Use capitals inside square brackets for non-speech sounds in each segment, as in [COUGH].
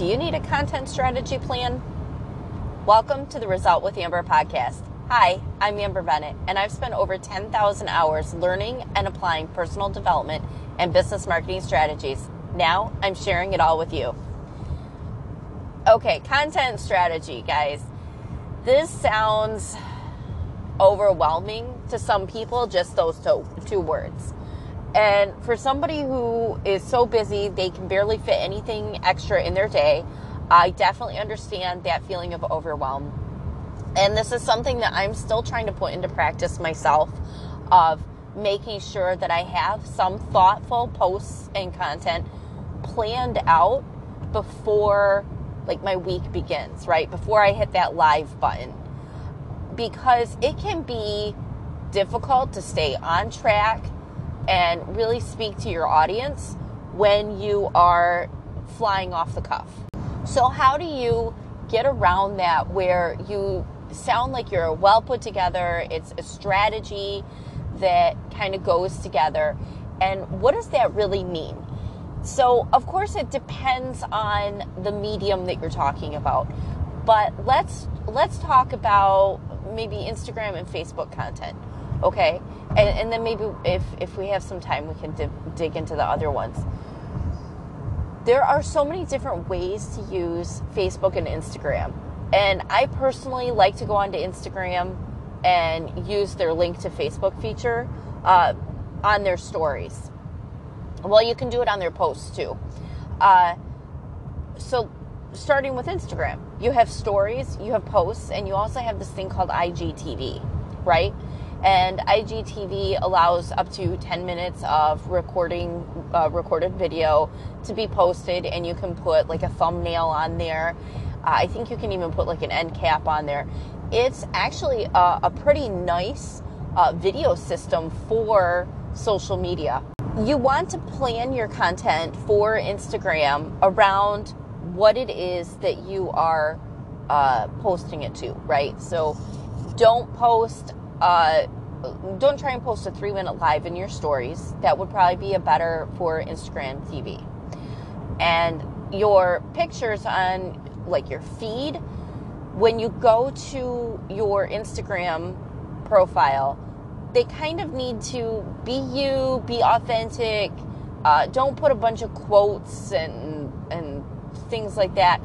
Do you need a content strategy plan? Welcome to the Result with Amber podcast. Hi, I'm Amber Bennett, and I've spent over 10,000 hours learning and applying personal development and business marketing strategies. Now I'm sharing it all with you. Okay, content strategy, guys. This sounds overwhelming to some people, just those two, two words. And for somebody who is so busy they can barely fit anything extra in their day, I definitely understand that feeling of overwhelm. And this is something that I'm still trying to put into practice myself of making sure that I have some thoughtful posts and content planned out before like my week begins, right? Before I hit that live button. Because it can be difficult to stay on track and really speak to your audience when you are flying off the cuff. So, how do you get around that where you sound like you're well put together? It's a strategy that kind of goes together. And what does that really mean? So, of course, it depends on the medium that you're talking about. But let's let's talk about maybe Instagram and Facebook content okay. And, and then maybe if if we have some time we can dig, dig into the other ones. There are so many different ways to use facebook and instagram. And i personally like to go onto instagram and use their link to facebook feature uh, on their stories. Well you can do it on their posts too. Uh, so starting with instagram you have stories you have posts and you also have this thing called igtv right and IGTV allows up to 10 minutes of recording uh, recorded video to be posted, and you can put like a thumbnail on there. Uh, I think you can even put like an end cap on there. It's actually a, a pretty nice uh, video system for social media. You want to plan your content for Instagram around what it is that you are uh, posting it to, right? So don't post uh, don't try and post a three minute live in your stories. That would probably be a better for Instagram TV. And your pictures on like your feed, when you go to your Instagram profile, they kind of need to be you, be authentic. Uh, don't put a bunch of quotes and and things like that.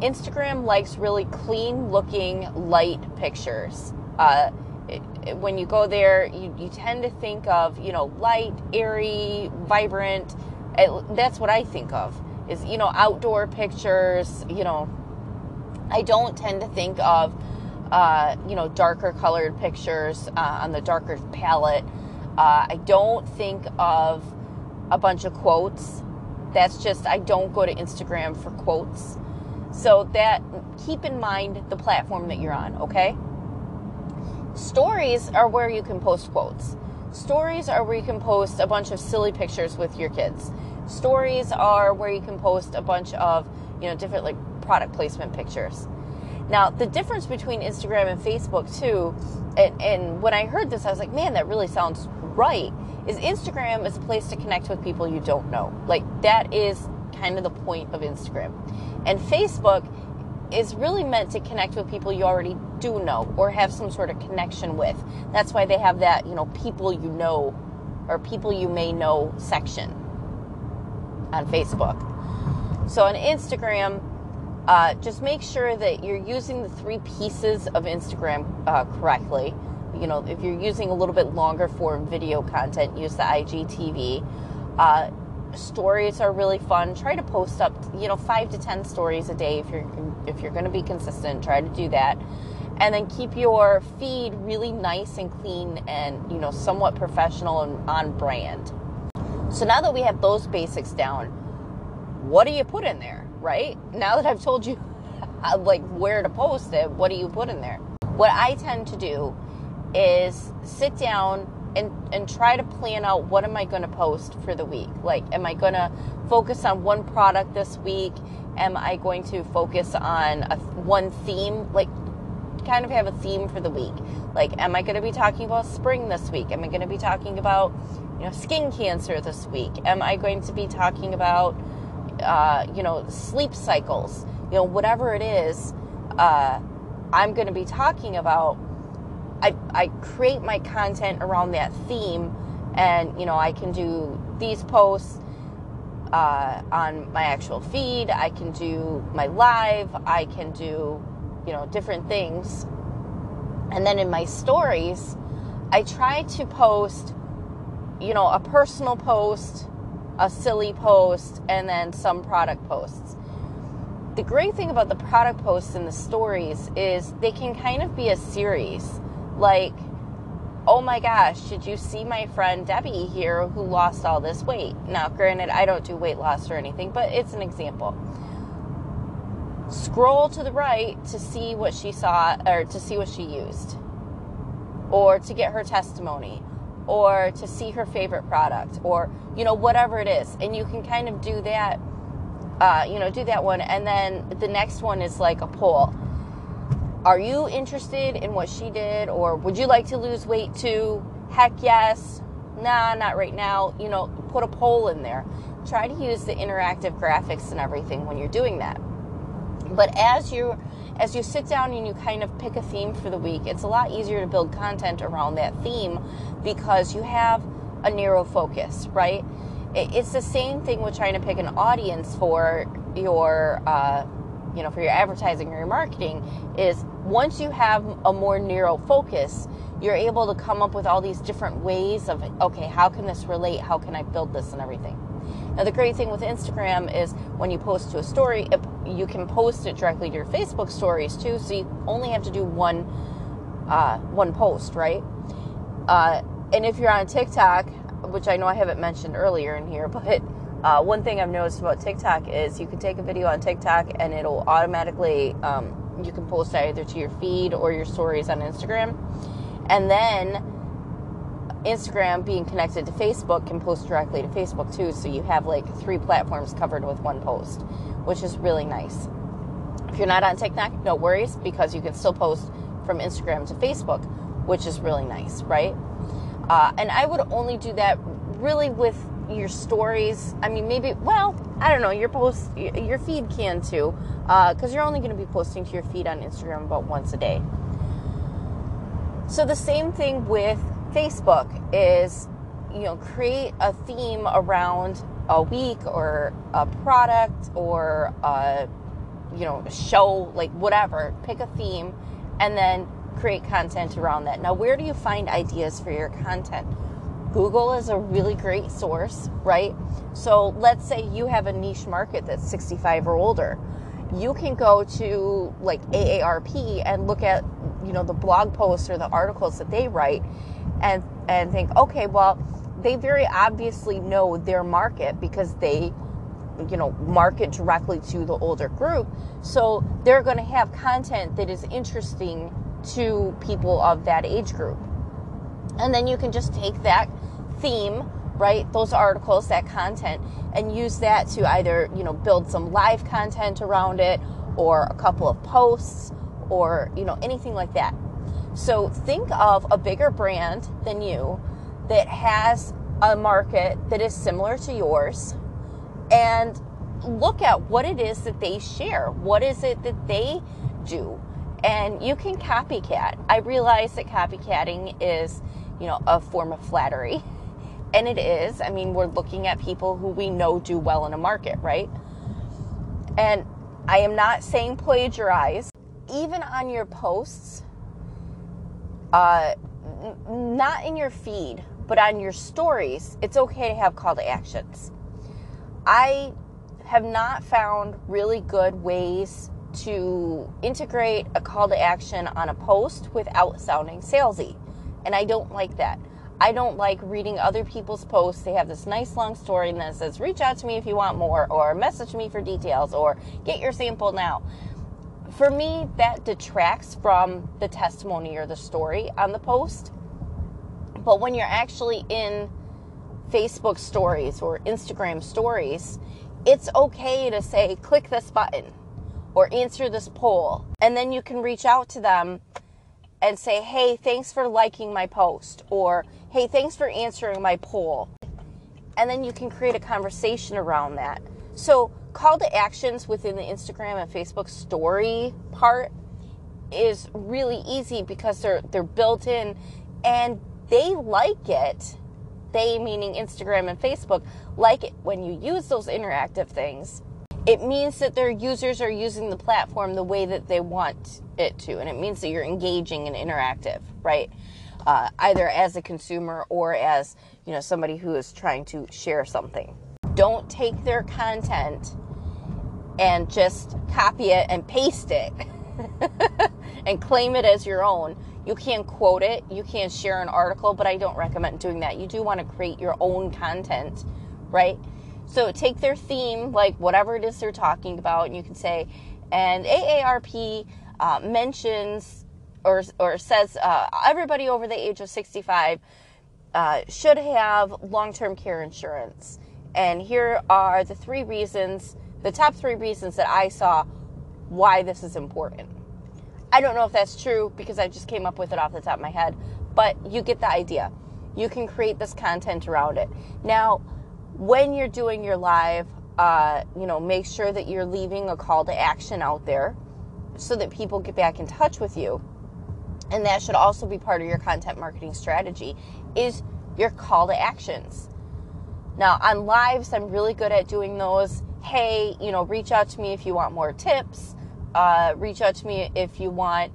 Instagram likes really clean looking light pictures. Uh, when you go there, you, you tend to think of, you know, light, airy, vibrant. It, that's what I think of is, you know, outdoor pictures, you know. I don't tend to think of, uh, you know, darker colored pictures uh, on the darker palette. Uh, I don't think of a bunch of quotes. That's just, I don't go to Instagram for quotes. So that, keep in mind the platform that you're on, okay? Stories are where you can post quotes. Stories are where you can post a bunch of silly pictures with your kids. Stories are where you can post a bunch of, you know, different like product placement pictures. Now, the difference between Instagram and Facebook too, and, and when I heard this, I was like, man, that really sounds right. Is Instagram is a place to connect with people you don't know. Like that is kind of the point of Instagram. And Facebook is really meant to connect with people you already do know or have some sort of connection with. That's why they have that, you know, people you know or people you may know section on Facebook. So on Instagram, uh, just make sure that you're using the three pieces of Instagram uh, correctly. You know, if you're using a little bit longer form video content, use the IGTV. Uh, stories are really fun. Try to post up, you know, five to ten stories a day if you're if you're going to be consistent. Try to do that, and then keep your feed really nice and clean and you know somewhat professional and on brand. So now that we have those basics down, what do you put in there? Right now that I've told you [LAUGHS] uh, like where to post it, what do you put in there? What I tend to do is sit down and and try to plan out what am I going to post for the week. Like am I going to focus on one product this week? Am I going to focus on a one theme like kind of have a theme for the week? Like am I going to be talking about spring this week? Am I going to be talking about you know skin cancer this week? Am I going to be talking about uh, you know, sleep cycles, you know, whatever it is, uh, I'm going to be talking about. I, I create my content around that theme, and you know, I can do these posts uh, on my actual feed. I can do my live. I can do, you know, different things. And then in my stories, I try to post, you know, a personal post, a silly post, and then some product posts. The great thing about the product posts and the stories is they can kind of be a series. Like, oh my gosh, did you see my friend Debbie here who lost all this weight? Now, granted, I don't do weight loss or anything, but it's an example. Scroll to the right to see what she saw or to see what she used, or to get her testimony, or to see her favorite product, or you know, whatever it is. And you can kind of do that, uh, you know, do that one. And then the next one is like a poll are you interested in what she did or would you like to lose weight too? Heck yes. Nah, not right now. You know, put a poll in there. Try to use the interactive graphics and everything when you're doing that. But as you as you sit down and you kind of pick a theme for the week, it's a lot easier to build content around that theme because you have a narrow focus, right? It's the same thing with trying to pick an audience for your uh, you know for your advertising or your marketing is once you have a more narrow focus you're able to come up with all these different ways of okay how can this relate? How can i build this and everything? Now the great thing with instagram is when you post to a story you can post it directly to your facebook stories too so you only have to do one uh, one post right? Uh, and if you're on tiktok which i know i haven't mentioned earlier in here [LAUGHS] but uh, one thing I've noticed about TikTok is you can take a video on TikTok and it'll automatically, um, you can post either to your feed or your stories on Instagram. And then Instagram being connected to Facebook can post directly to Facebook too. So you have like three platforms covered with one post, which is really nice. If you're not on TikTok, no worries because you can still post from Instagram to Facebook, which is really nice, right? Uh, and I would only do that really with your stories. I mean, maybe, well, I don't know, your post, your feed can too, because uh, you're only going to be posting to your feed on Instagram about once a day. So the same thing with Facebook is, you know, create a theme around a week or a product or a, you know, show, like whatever. Pick a theme and then create content around that. Now, where do you find ideas for your content? Google is a really great source, right? So let's say you have a niche market that's 65 or older. You can go to like AARP and look at, you know, the blog posts or the articles that they write and and think, okay, well, they very obviously know their market because they you know market directly to the older group so they're going to have content that is interesting to people of that age group and then you can just take that theme, right? Those articles, that content, and use that to either, you know, build some live content around it or a couple of posts or, you know, anything like that. So think of a bigger brand than you that has a market that is similar to yours and look at what it is that they share. What is it that they do? And you can copycat. I realize that copycatting is, you know, a form of flattery. And it is. I mean, we're looking at people who we know do well in a market, right? And I am not saying plagiarize. Even on your posts, uh, n- not in your feed, but on your stories, it's okay to have call to actions. I have not found really good ways to integrate a call to action on a post without sounding salesy. And I don't like that. I don't like reading other people's posts. They have this nice long story and then says, reach out to me if you want more, or message me for details, or get your sample now. For me, that detracts from the testimony or the story on the post. But when you're actually in Facebook stories or Instagram stories, it's okay to say, click this button or answer this poll. And then you can reach out to them and say, hey, thanks for liking my post, or hey, thanks for answering my poll. And then you can create a conversation around that. So, call to actions within the Instagram and Facebook story part is really easy because they're they're built in and they like it. They meaning Instagram and Facebook like it when you use those interactive things. It means that their users are using the platform the way that they want it to, and it means that you're engaging and interactive, right? Uh, either as a consumer or as you know somebody who is trying to share something. Don't take their content and just copy it and paste it [LAUGHS] and claim it as your own. You can quote it, you can share an article, but I don't recommend doing that. You do want to create your own content, right? So take their theme, like whatever it is they're talking about, and you can say, and AARP uh, mentions or, or says uh, everybody over the age of 65 uh, should have long term care insurance. And here are the three reasons, the top three reasons that I saw why this is important. I don't know if that's true because I just came up with it off the top of my head, but you get the idea. You can create this content around it. Now, when you're doing your live, uh, you know, make sure that you're leaving a call to action out there so that people get back in touch with you. And that should also be part of your content marketing strategy is your call to actions. Now, on lives, I'm really good at doing those. Hey, you know, reach out to me if you want more tips. Uh, reach out to me if you want,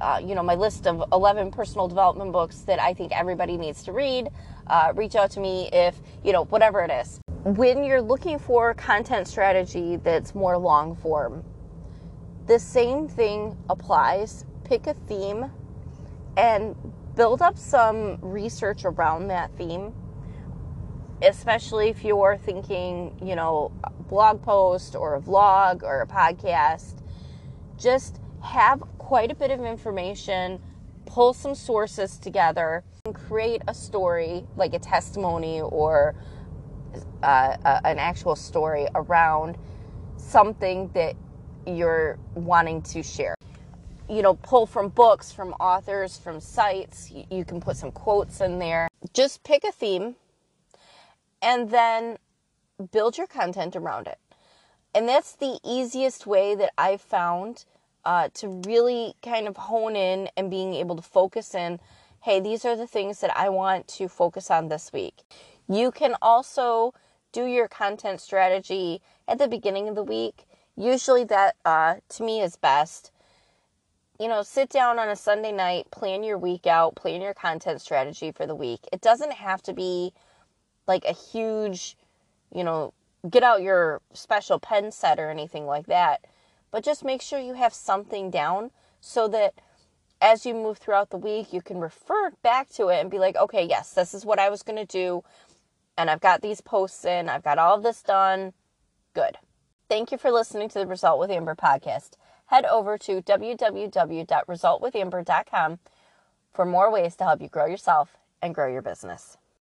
uh, you know, my list of 11 personal development books that I think everybody needs to read. Uh, reach out to me if, you know, whatever it is. When you're looking for content strategy that's more long form, the same thing applies. Pick a theme and build up some research around that theme, especially if you're thinking, you know, blog post or a vlog or a podcast. Just have quite a bit of information, pull some sources together, and create a story like a testimony or uh, an actual story around something that you're wanting to share. You know, pull from books, from authors, from sites. You can put some quotes in there. Just pick a theme and then build your content around it. And that's the easiest way that I've found uh, to really kind of hone in and being able to focus in hey, these are the things that I want to focus on this week. You can also do your content strategy at the beginning of the week. Usually that uh, to me is best. You know sit down on a sunday night plan your week out plan your content strategy for the week. It doesn't have to be like a huge you know get out your special pen set or anything like that but just make sure you have something down so that as you move throughout the week you can refer back to it and be like okay yes this is what i was going to do and i've got these posts in i've got all of this done good Thank you for listening to the Result with Amber podcast. Head over to www.resultwithamber.com for more ways to help you grow yourself and grow your business.